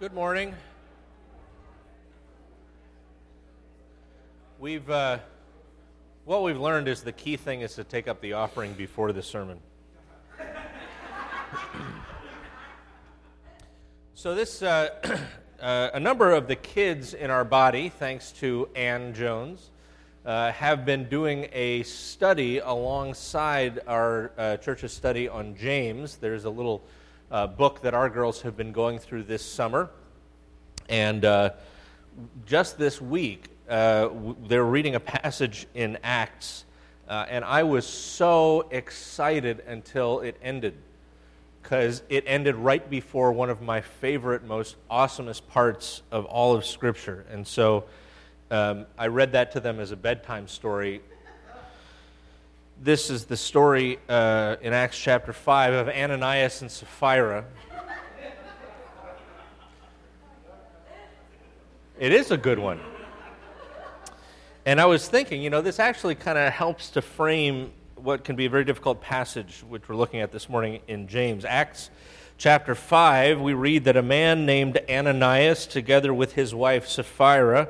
Good morning. We've uh, what we've learned is the key thing is to take up the offering before the sermon. so this uh, uh, a number of the kids in our body, thanks to Ann Jones, uh, have been doing a study alongside our uh, church's study on James. There's a little uh, book that our girls have been going through this summer. And uh, just this week, uh, they're reading a passage in Acts, uh, and I was so excited until it ended. Because it ended right before one of my favorite, most awesomest parts of all of Scripture. And so um, I read that to them as a bedtime story this is the story uh, in Acts chapter 5 of Ananias and Sapphira. It is a good one. And I was thinking, you know, this actually kind of helps to frame what can be a very difficult passage, which we're looking at this morning in James. Acts chapter 5, we read that a man named Ananias, together with his wife Sapphira,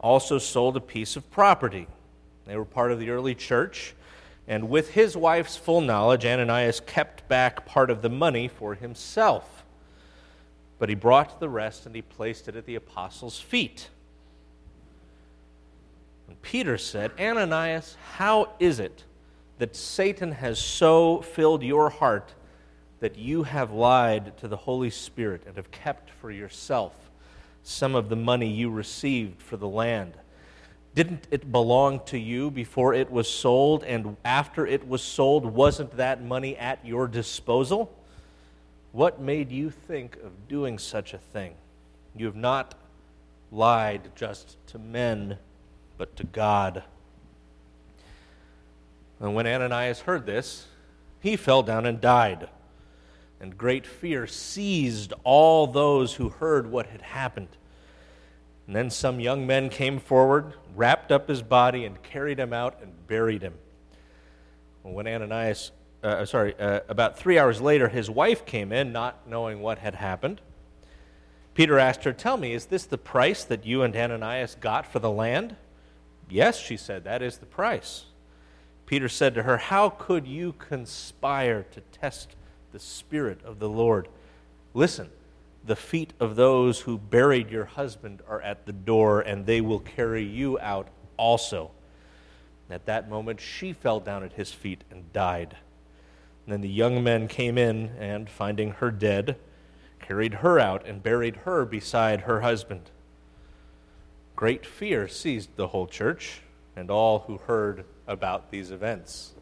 also sold a piece of property. They were part of the early church. And with his wife's full knowledge, Ananias kept back part of the money for himself. But he brought the rest and he placed it at the apostles' feet. And Peter said, Ananias, how is it that Satan has so filled your heart that you have lied to the Holy Spirit and have kept for yourself some of the money you received for the land? Didn't it belong to you before it was sold? And after it was sold, wasn't that money at your disposal? What made you think of doing such a thing? You have not lied just to men, but to God. And when Ananias heard this, he fell down and died. And great fear seized all those who heard what had happened. And then some young men came forward, wrapped up his body, and carried him out and buried him. When Ananias, uh, uh, sorry, uh, about three hours later, his wife came in, not knowing what had happened. Peter asked her, Tell me, is this the price that you and Ananias got for the land? Yes, she said, that is the price. Peter said to her, How could you conspire to test the Spirit of the Lord? Listen the feet of those who buried your husband are at the door, and they will carry you out also. At that moment, she fell down at his feet and died. And then the young men came in, and finding her dead, carried her out and buried her beside her husband. Great fear seized the whole church and all who heard about these events.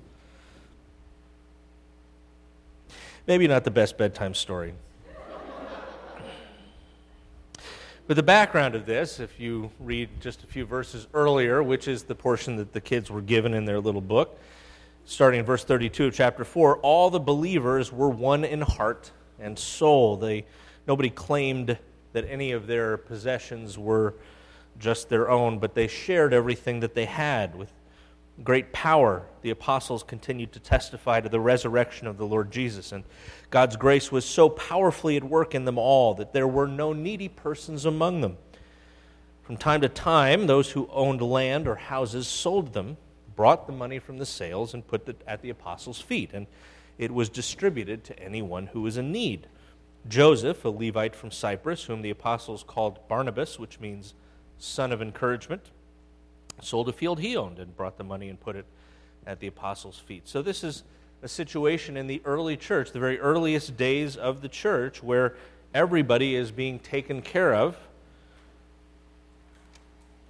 Maybe not the best bedtime story. But the background of this, if you read just a few verses earlier, which is the portion that the kids were given in their little book, starting in verse 32 of chapter 4, all the believers were one in heart and soul. They, nobody claimed that any of their possessions were just their own, but they shared everything that they had with great power, the apostles continued to testify to the resurrection of the Lord Jesus. And God's grace was so powerfully at work in them all that there were no needy persons among them. From time to time, those who owned land or houses sold them, brought the money from the sales, and put it at the apostles' feet. And it was distributed to anyone who was in need. Joseph, a Levite from Cyprus, whom the apostles called Barnabas, which means son of encouragement, sold a field he owned and brought the money and put it at the apostles' feet. So, this is a situation in the early church, the very earliest days of the church, where everybody is being taken care of.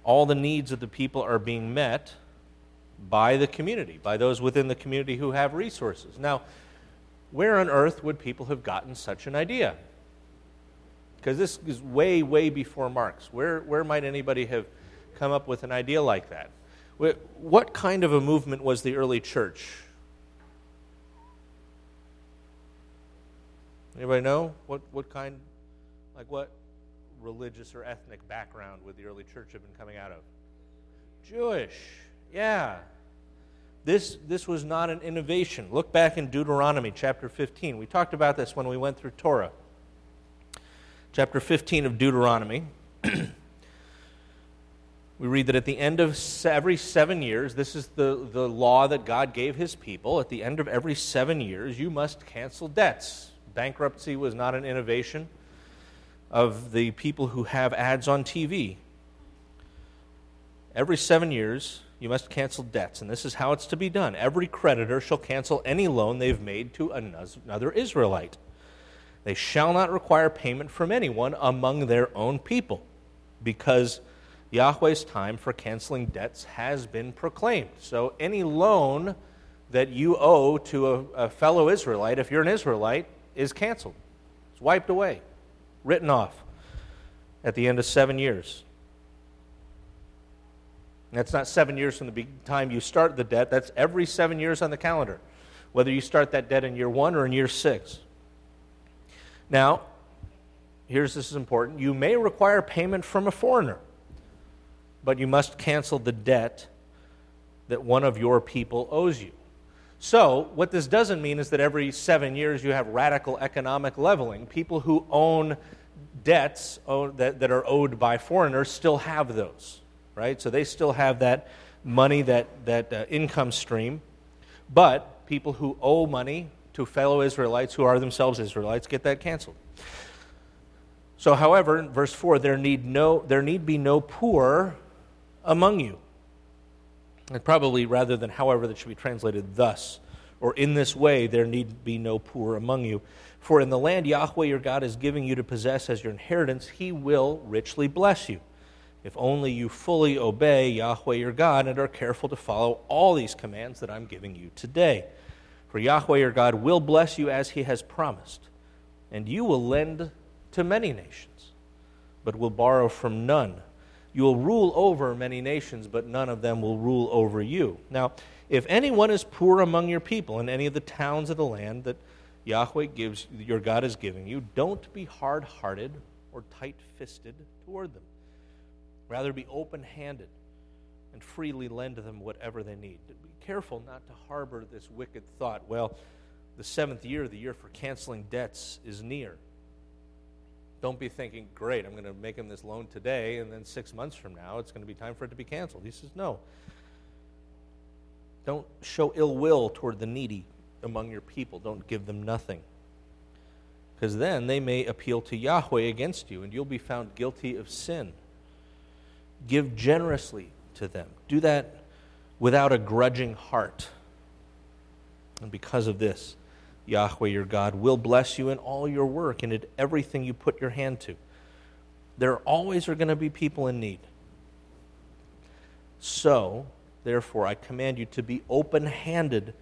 All the needs of the people are being met by the community, by those within the community who have resources. Now, where on earth would people have gotten such an idea? Because this is way, way before Marx. Where, where might anybody have come up with an idea like that. What kind of a movement was the early church? Anybody know? What, what kind, like what religious or ethnic background would the early church have been coming out of? Jewish, yeah. This, this was not an innovation. Look back in Deuteronomy chapter 15. We talked about this when we went through Torah. chapter 15 of Deuteronomy, we read that at the end of every seven years, this is the, the law that God gave his people. At the end of every seven years, you must cancel debts. Bankruptcy was not an innovation of the people who have ads on TV. Every seven years, you must cancel debts, and this is how it's to be done. Every creditor shall cancel any loan they've made to another Israelite. They shall not require payment from anyone among their own people, because Yahweh's time for canceling debts has been proclaimed. So any loan that you owe to a, a fellow Israelite, if you're an Israelite, is canceled. It's wiped away, written off at the end of seven years. That's not seven years from the time you start the debt, that's every seven years on the calendar, whether you start that debt in year one or in year six. Now, here's this is important you may require payment from a foreigner, but you must cancel the debt that one of your people owes you. So, what this doesn't mean is that every seven years you have radical economic leveling. People who own debts that, that are owed by foreigners still have those right? So they still have that money, that, that uh, income stream. But people who owe money to fellow Israelites who are themselves Israelites get that canceled. So, however, in verse 4, there need, no, there need be no poor among you. And probably rather than however, that should be translated thus, or in this way, there need be no poor among you. For in the land Yahweh your God is giving you to possess as your inheritance, he will richly bless you if only you fully obey Yahweh your God and are careful to follow all these commands that I'm giving you today. For Yahweh your God will bless you as he has promised, and you will lend to many nations, but will borrow from none. You will rule over many nations, but none of them will rule over you. Now, if anyone is poor among your people in any of the towns of the land that Yahweh gives your God is giving you, don't be hard hearted or tight fisted toward them Rather, be open handed and freely lend them whatever they need. Be careful not to harbor this wicked thought well, the seventh year, the year for canceling debts, is near. Don't be thinking, great, I'm going to make him this loan today, and then six months from now, it's going to be time for it to be canceled. He says, no. Don't show ill will toward the needy among your people. Don't give them nothing. Because then they may appeal to Yahweh against you, and you'll be found guilty of sin. Give generously to them. Do that without a grudging heart. And because of this, Yahweh your God will bless you in all your work and in everything you put your hand to. There always are going to be people in need. So, therefore, I command you to be open handed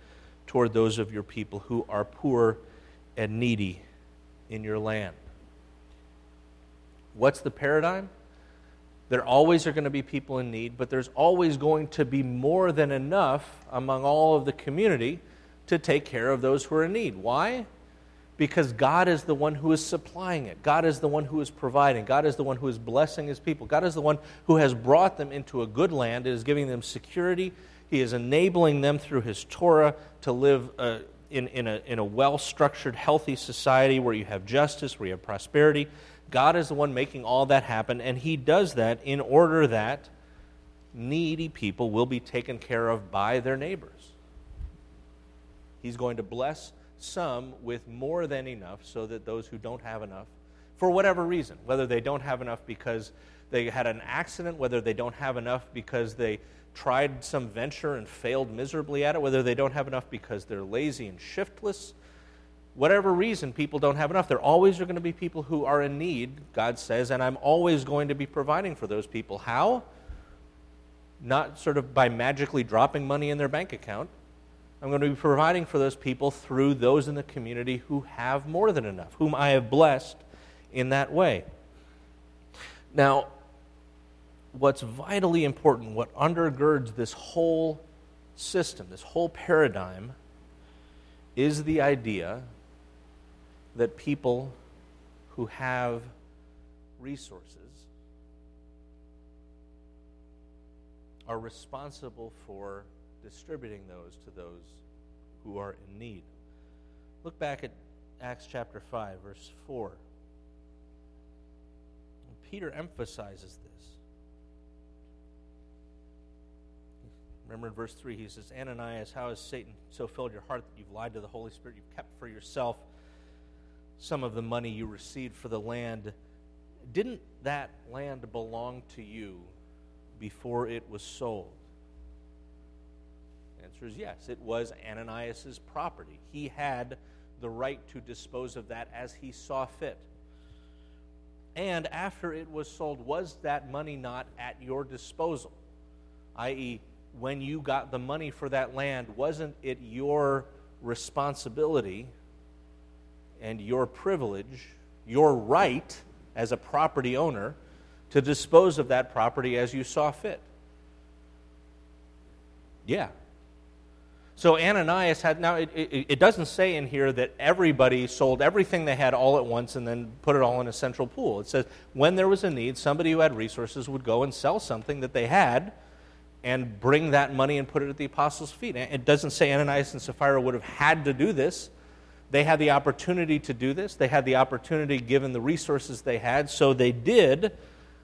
toward those of your people who are poor and needy in your land. What's the paradigm? There always are going to be people in need, but there's always going to be more than enough among all of the community to take care of those who are in need. Why? Because God is the one who is supplying it. God is the one who is providing. God is the one who is blessing his people. God is the one who has brought them into a good land, is giving them security. He is enabling them through his Torah to live uh, in, in a, in a well structured, healthy society where you have justice, where you have prosperity. God is the one making all that happen, and He does that in order that needy people will be taken care of by their neighbors. He's going to bless some with more than enough so that those who don't have enough, for whatever reason, whether they don't have enough because they had an accident, whether they don't have enough because they tried some venture and failed miserably at it, whether they don't have enough because they're lazy and shiftless, whatever reason people don't have enough. There always are going to be people who are in need, God says, and I'm always going to be providing for those people. How? Not sort of by magically dropping money in their bank account. I'm going to be providing for those people through those in the community who have more than enough, whom I have blessed in that way. Now, what's vitally important, what undergirds this whole system, this whole paradigm, is the idea that people who have resources are responsible for distributing those to those who are in need. Look back at Acts chapter 5, verse 4. Peter emphasizes this. Remember in verse 3, he says, Ananias, how has Satan so filled your heart that you've lied to the Holy Spirit? You've kept for yourself some of the money you received for the land. Didn't that land belong to you before it was sold? Answer is yes. It was Ananias's property. He had the right to dispose of that as he saw fit. And after it was sold, was that money not at your disposal? I.e., when you got the money for that land, wasn't it your responsibility and your privilege, your right as a property owner, to dispose of that property as you saw fit? Yeah, so Ananias had, now it, it, it, doesn't say in here that everybody sold everything they had all at once and then put it all in a central pool. It says when there was a need, somebody who had resources would go and sell something that they had and bring that money and put it at the apostles' feet. It doesn't say Ananias and Sapphira would have had to do this. They had the opportunity to do this. They had the opportunity given the resources they had, so they did.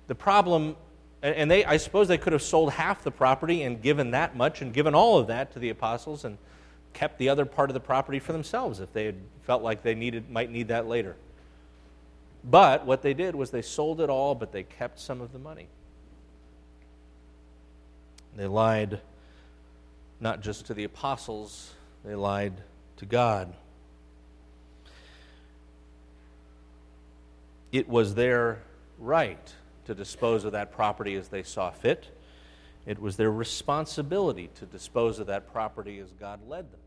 The problem and they, I suppose they could have sold half the property and given that much and given all of that to the apostles and kept the other part of the property for themselves if they had felt like they needed, might need that later. But what they did was they sold it all, but they kept some of the money. They lied not just to the apostles, they lied to God. It was their right to dispose of that property as they saw fit. It was their responsibility to dispose of that property as God led them.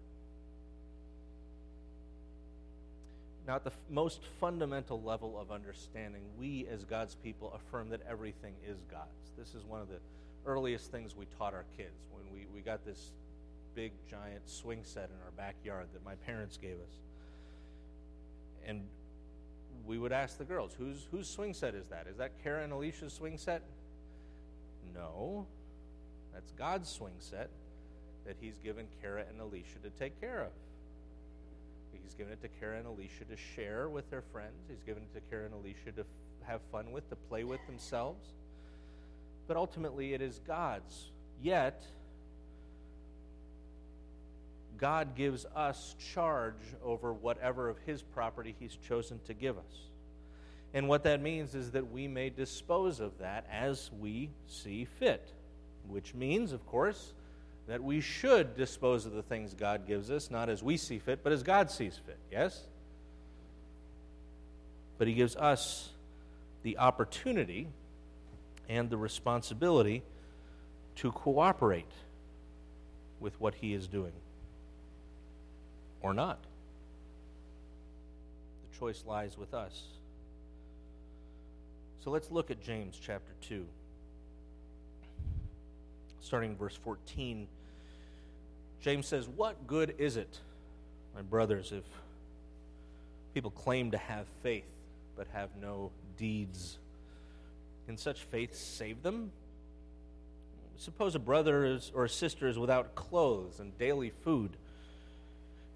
Now, at the most fundamental level of understanding, we as God's people affirm that everything is God's. This is one of the earliest things we taught our kids when we, we got this big, giant swing set in our backyard that my parents gave us. And we would ask the girls, whose, whose swing set is that? Is that Kara and Alicia's swing set? No. That's God's swing set that He's given Kara and Alicia to take care of. He's given it to Kara and Alicia to share with their friends. He's given it to Kara and Alicia to have fun with, to play with themselves. But ultimately, it is God's. Yet, God gives us charge over whatever of His property He's chosen to give us. And what that means is that we may dispose of that as we see fit, which means, of course, that we should dispose of the things God gives us, not as we see fit, but as God sees fit. Yes? But He gives us the opportunity and the responsibility to cooperate with what He is doing or not. The choice lies with us. So let's look at James chapter 2. Starting verse 14. James says, What good is it, my brothers, if people claim to have faith but have no deeds? Can such faith save them? Suppose a brother is, or a sister is without clothes and daily food.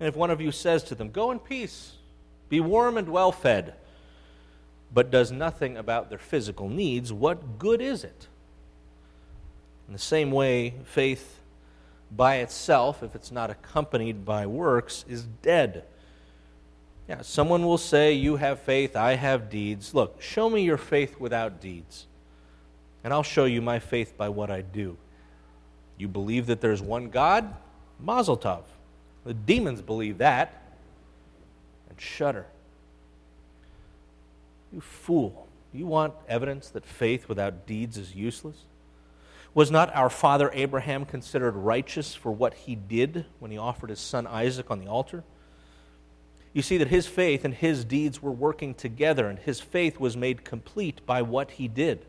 And if one of you says to them, Go in peace, be warm and well fed, but does nothing about their physical needs, what good is it? In the same way, faith by itself, if it's not accompanied by works, is dead. Yeah, someone will say, You have faith, I have deeds. Look, show me your faith without deeds, and I'll show you my faith by what I do. You believe that there's one God? Mazel tov. The demons believe that and shudder. You fool. You want evidence that faith without deeds is useless? Was not our father Abraham considered righteous for what he did when he offered his son Isaac on the altar? You see that his faith and his deeds were working together, and his faith was made complete by what he did.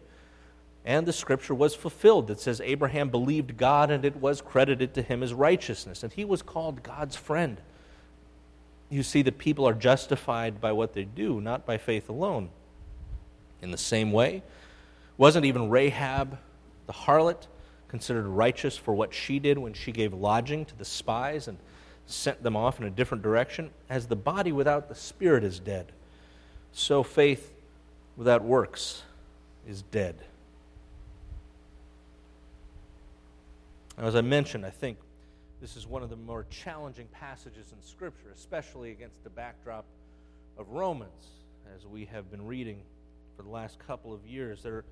And the scripture was fulfilled that says Abraham believed God and it was credited to him as righteousness, and he was called God's friend. You see that people are justified by what they do, not by faith alone. In the same way, wasn't even Rahab the harlot considered righteous for what she did when she gave lodging to the spies and sent them off in a different direction? As the body without the spirit is dead, so faith without works is dead. As I mentioned, I think this is one of the more challenging passages in Scripture, especially against the backdrop of Romans, as we have been reading for the last couple of years. There,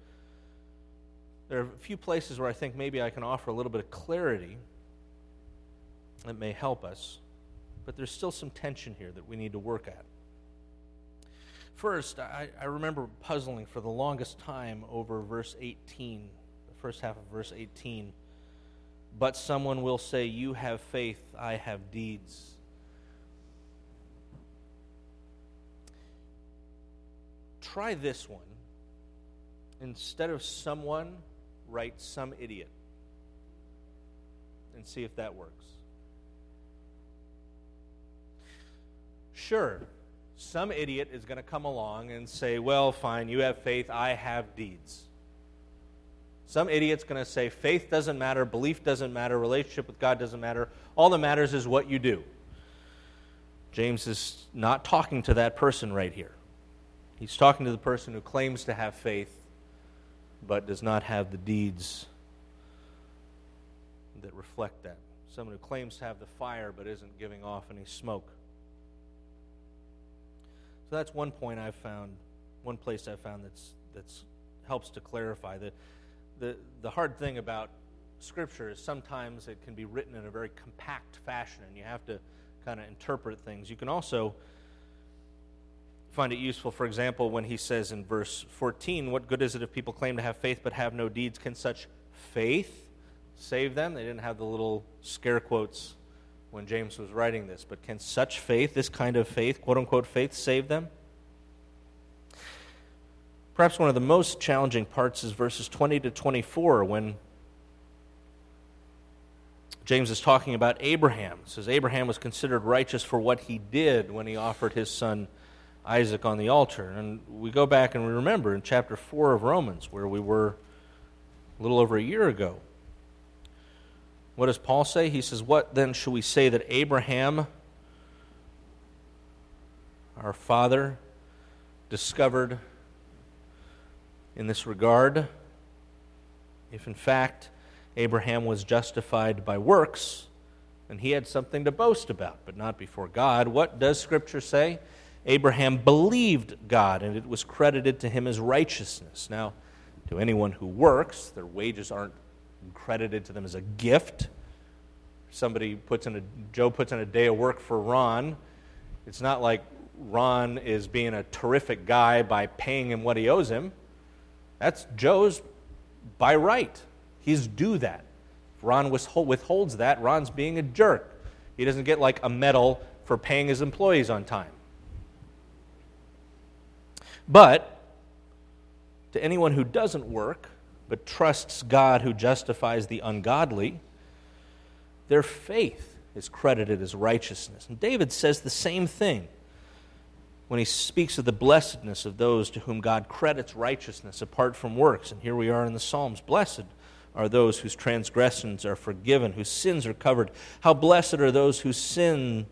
there are a few places where I think maybe I can offer a little bit of clarity that may help us, but there's still some tension here that we need to work at. First, I, I remember puzzling for the longest time over verse 18, the first half of verse 18 but someone will say, You have faith, I have deeds. Try this one. Instead of someone, write some idiot and see if that works. Sure, some idiot is going to come along and say, Well, fine, you have faith, I have deeds. Some idiot's going to say faith doesn't matter, belief doesn't matter, relationship with God doesn't matter. All that matters is what you do. James is not talking to that person right here. He's talking to the person who claims to have faith but does not have the deeds that reflect that. Someone who claims to have the fire but isn't giving off any smoke. So that's one point I've found, one place I've found that's that's helps to clarify that the, the hard thing about Scripture is sometimes it can be written in a very compact fashion, and you have to kind of interpret things. You can also find it useful, for example, when he says in verse 14, What good is it if people claim to have faith but have no deeds? Can such faith save them? They didn't have the little scare quotes when James was writing this, but can such faith, this kind of faith, quote unquote faith, save them? Perhaps one of the most challenging parts is verses 20 to 24 when James is talking about Abraham. It says Abraham was considered righteous for what he did when he offered his son Isaac on the altar. And we go back and we remember in chapter 4 of Romans, where we were a little over a year ago. What does Paul say? He says, What then shall we say that Abraham, our father, discovered in this regard. If in fact Abraham was justified by works, and he had something to boast about, but not before God, what does Scripture say? Abraham believed God, and it was credited to him as righteousness. Now, to anyone who works, their wages aren't credited to them as a gift. Somebody puts in a Joe puts in a day of work for Ron. It's not like Ron is being a terrific guy by paying him what he owes him. That's Joe's by right. He's due that. If Ron withholds that, Ron's being a jerk. He doesn't get like a medal for paying his employees on time. But to anyone who doesn't work, but trusts God who justifies the ungodly, their faith is credited as righteousness. And David says the same thing when he speaks of the blessedness of those to whom God credits righteousness apart from works. And here we are in the Psalms Blessed are those whose transgressions are forgiven, whose sins are covered. How blessed are those whose sin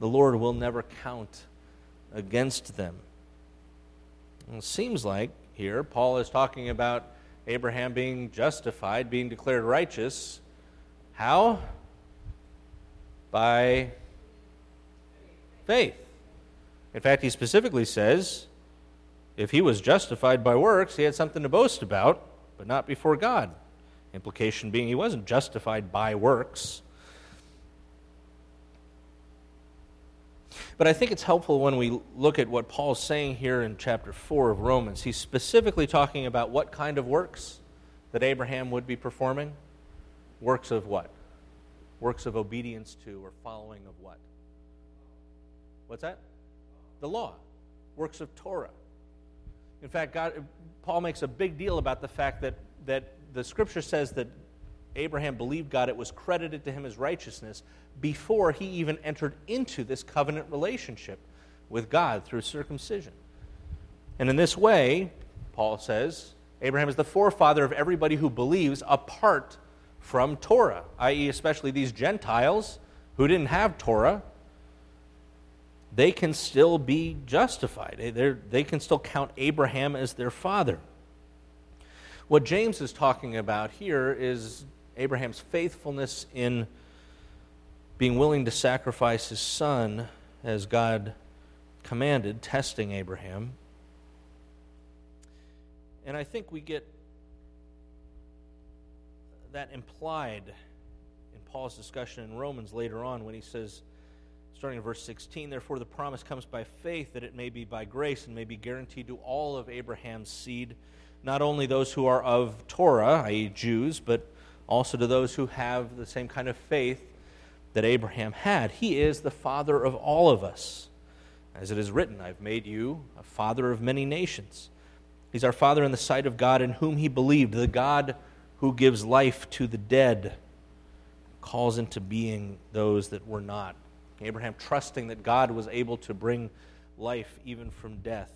the Lord will never count against them. it seems like here Paul is talking about Abraham being justified, being declared righteous. How? By faith. In fact, he specifically says if he was justified by works, he had something to boast about, but not before God. Implication being he wasn't justified by works. But I think it's helpful when we look at what Paul's saying here in chapter 4 of Romans. He's specifically talking about what kind of works that Abraham would be performing. Works of what? Works of obedience to or following of what? What's that? The law, works of Torah. In fact, God, Paul makes a big deal about the fact that, that the scripture says that Abraham believed God, it was credited to him as righteousness before he even entered into this covenant relationship with God through circumcision. And in this way, Paul says, Abraham is the forefather of everybody who believes apart from Torah, i.e., especially these Gentiles who didn't have Torah they can still be justified. They're, they can still count Abraham as their father. What James is talking about here is Abraham's faithfulness in being willing to sacrifice his son as God commanded, testing Abraham. And I think we get that implied in Paul's discussion in Romans later on when he says, starting in verse 16, therefore the promise comes by faith that it may be by grace and may be guaranteed to all of Abraham's seed, not only those who are of Torah, i.e., Jews, but also to those who have the same kind of faith that Abraham had. He is the father of all of us. As it is written, I've made you a father of many nations. He's our father in the sight of God in whom he believed, the God who gives life to the dead, calls into being those that were not. Abraham trusting that God was able to bring life even from death.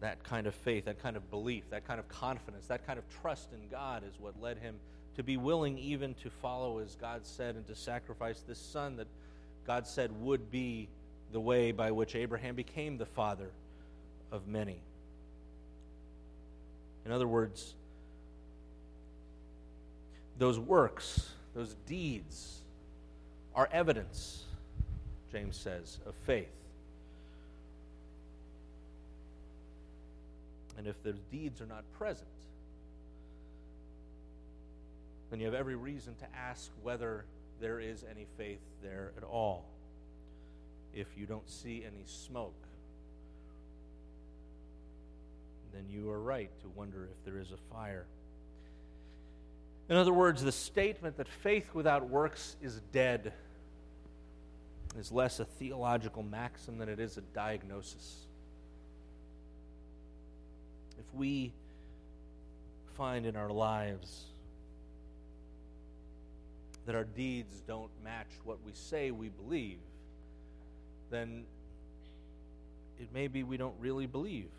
That kind of faith, that kind of belief, that kind of confidence, that kind of trust in God is what led him to be willing even to follow as God said and to sacrifice this son that God said would be the way by which Abraham became the father of many. In other words, those works, those deeds, are evidence, James says, of faith. And if those deeds are not present, then you have every reason to ask whether there is any faith there at all. If you don't see any smoke, then you are right to wonder if there is a fire. In other words, the statement that faith without works is dead is less a theological maxim than it is a diagnosis. If we find in our lives that our deeds don't match what we say we believe, then it may be we don't really believe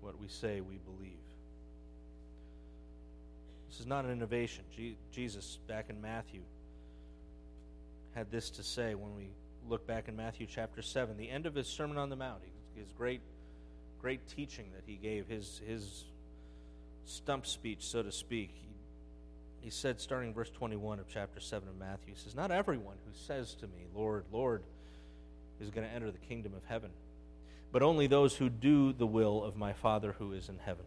what we say we believe. This is not an innovation. Jesus, back in Matthew, had this to say when we look back in Matthew chapter 7, the end of his Sermon on the Mount, his great, great teaching that he gave, his, his stump speech, so to speak. He, he said, starting verse 21 of chapter 7 of Matthew, he says, Not everyone who says to me, Lord, Lord, is going to enter the kingdom of heaven, but only those who do the will of my Father who is in heaven.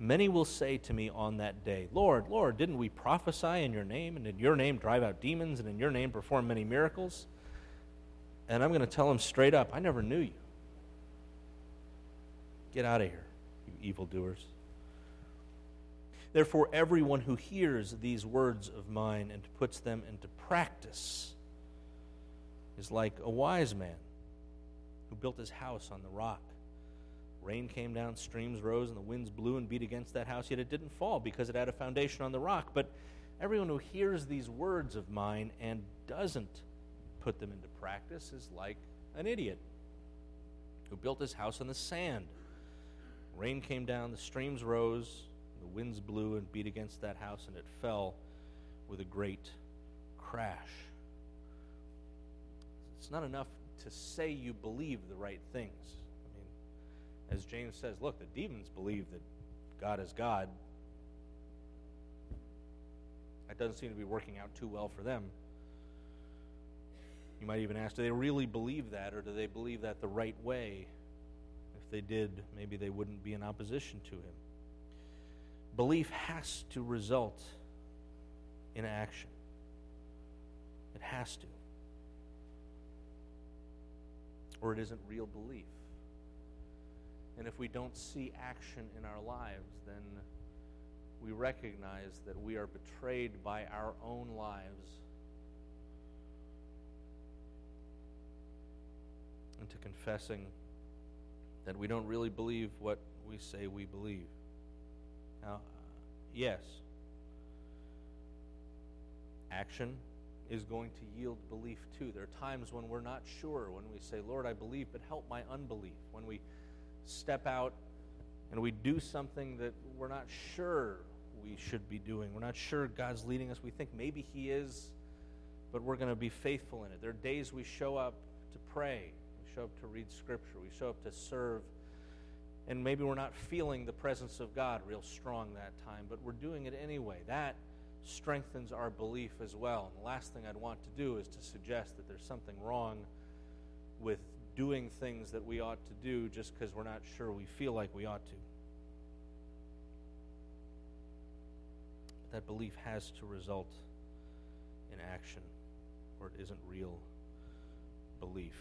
Many will say to me on that day, Lord, Lord, didn't we prophesy in your name, and in your name drive out demons, and in your name perform many miracles? And I'm going to tell them straight up, I never knew you. Get out of here, you evildoers. Therefore, everyone who hears these words of mine and puts them into practice is like a wise man who built his house on the rock. Rain came down, streams rose, and the winds blew and beat against that house, yet it didn't fall because it had a foundation on the rock. But everyone who hears these words of mine and doesn't put them into practice is like an idiot who built his house on the sand. Rain came down, the streams rose, the winds blew and beat against that house, and it fell with a great crash. It's not enough to say you believe the right things as James says, look, the demons believe that God is God. That doesn't seem to be working out too well for them. You might even ask, do they really believe that, or do they believe that the right way? If they did, maybe they wouldn't be in opposition to him. Belief has to result in action. It has to. Or it isn't real belief. And if we don't see action in our lives, then we recognize that we are betrayed by our own lives And to confessing that we don't really believe what we say we believe. Now, uh, yes, action is going to yield belief too. There are times when we're not sure, when we say, Lord, I believe, but help my unbelief. When we step out and we do something that we're not sure we should be doing. We're not sure God's leading us. We think maybe He is, but we're going to be faithful in it. There are days we show up to pray, we show up to read Scripture, we show up to serve And maybe we're not feeling the presence of God real strong that time, but we're doing it anyway. That strengthens our belief as well. And the last thing I'd want to do is to suggest that there's something wrong with doing things that we ought to do just because we're not sure we feel like we ought to. But that belief has to result in action, or it isn't real belief.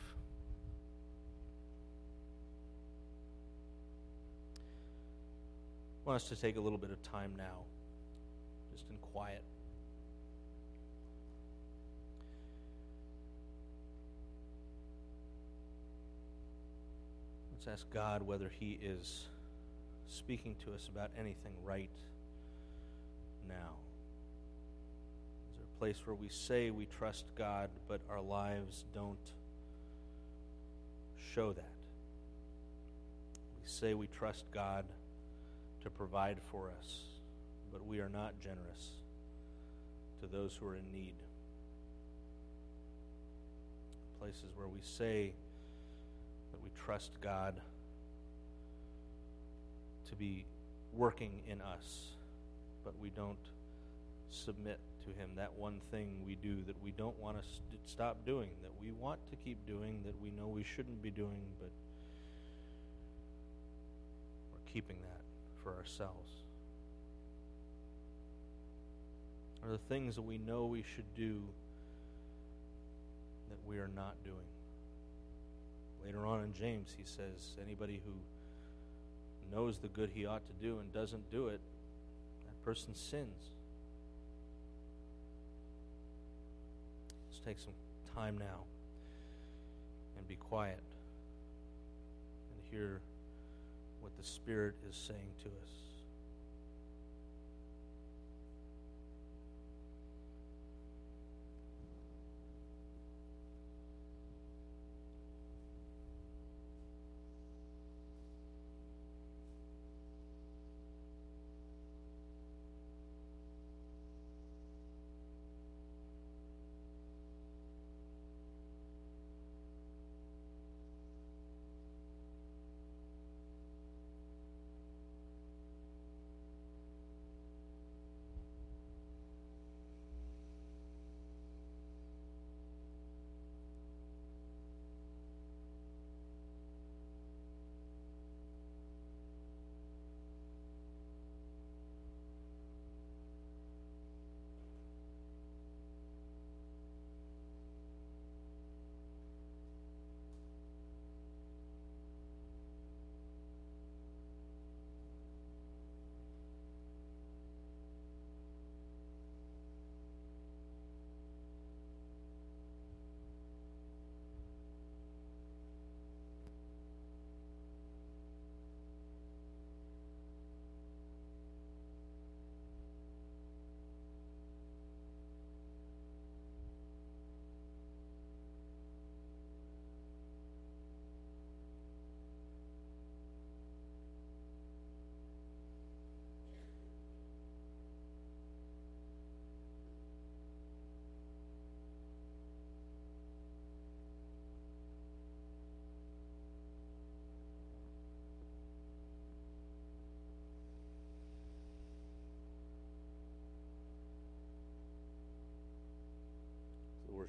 I want us to take a little bit of time now, just in quiet. Ask God whether He is speaking to us about anything right now. Is there a place where we say we trust God, but our lives don't show that? We say we trust God to provide for us, but we are not generous to those who are in need. Places where we say trust God to be working in us, but we don't submit to Him. That one thing we do that we don't want to st- stop doing, that we want to keep doing, that we know we shouldn't be doing, but we're keeping that for ourselves. Are the things that we know we should do that we are not doing? Later on in James, he says, anybody who knows the good he ought to do and doesn't do it, that person sins. Let's take some time now and be quiet and hear what the Spirit is saying to us.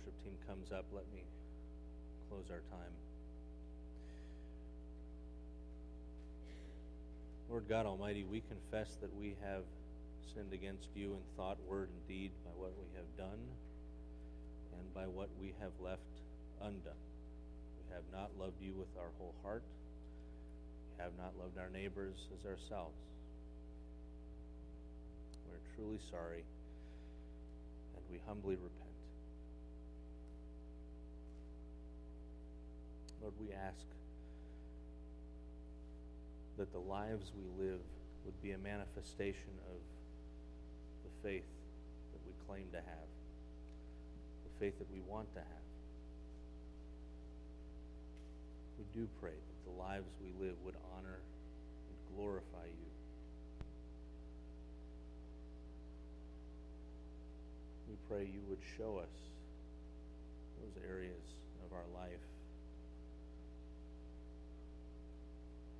Worship team comes up, let me close our time. Lord God Almighty, we confess that we have sinned against you in thought, word, and deed by what we have done and by what we have left undone. We have not loved you with our whole heart. We have not loved our neighbors as ourselves. We're truly sorry and we humbly repent. Lord, we ask that the lives we live would be a manifestation of the faith that we claim to have, the faith that we want to have. We do pray that the lives we live would honor and glorify you. We pray you would show us those areas of our life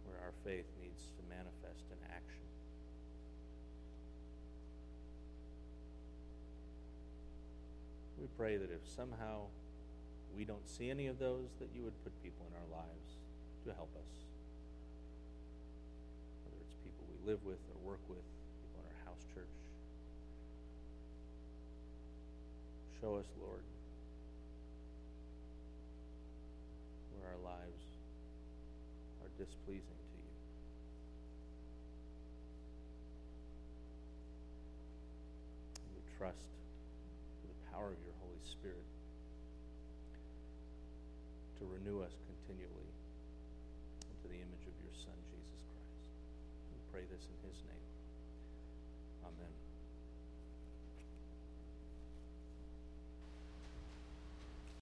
where our faith needs to manifest in action. We pray that if somehow we don't see any of those, that you would put people in our lives to help us. Whether it's people we live with or work with, people in our house church. Show us, Lord, where our lives are displeasing trust to the power of your Holy Spirit to renew us continually into the image of your Son, Jesus Christ. We pray this in his name. Amen.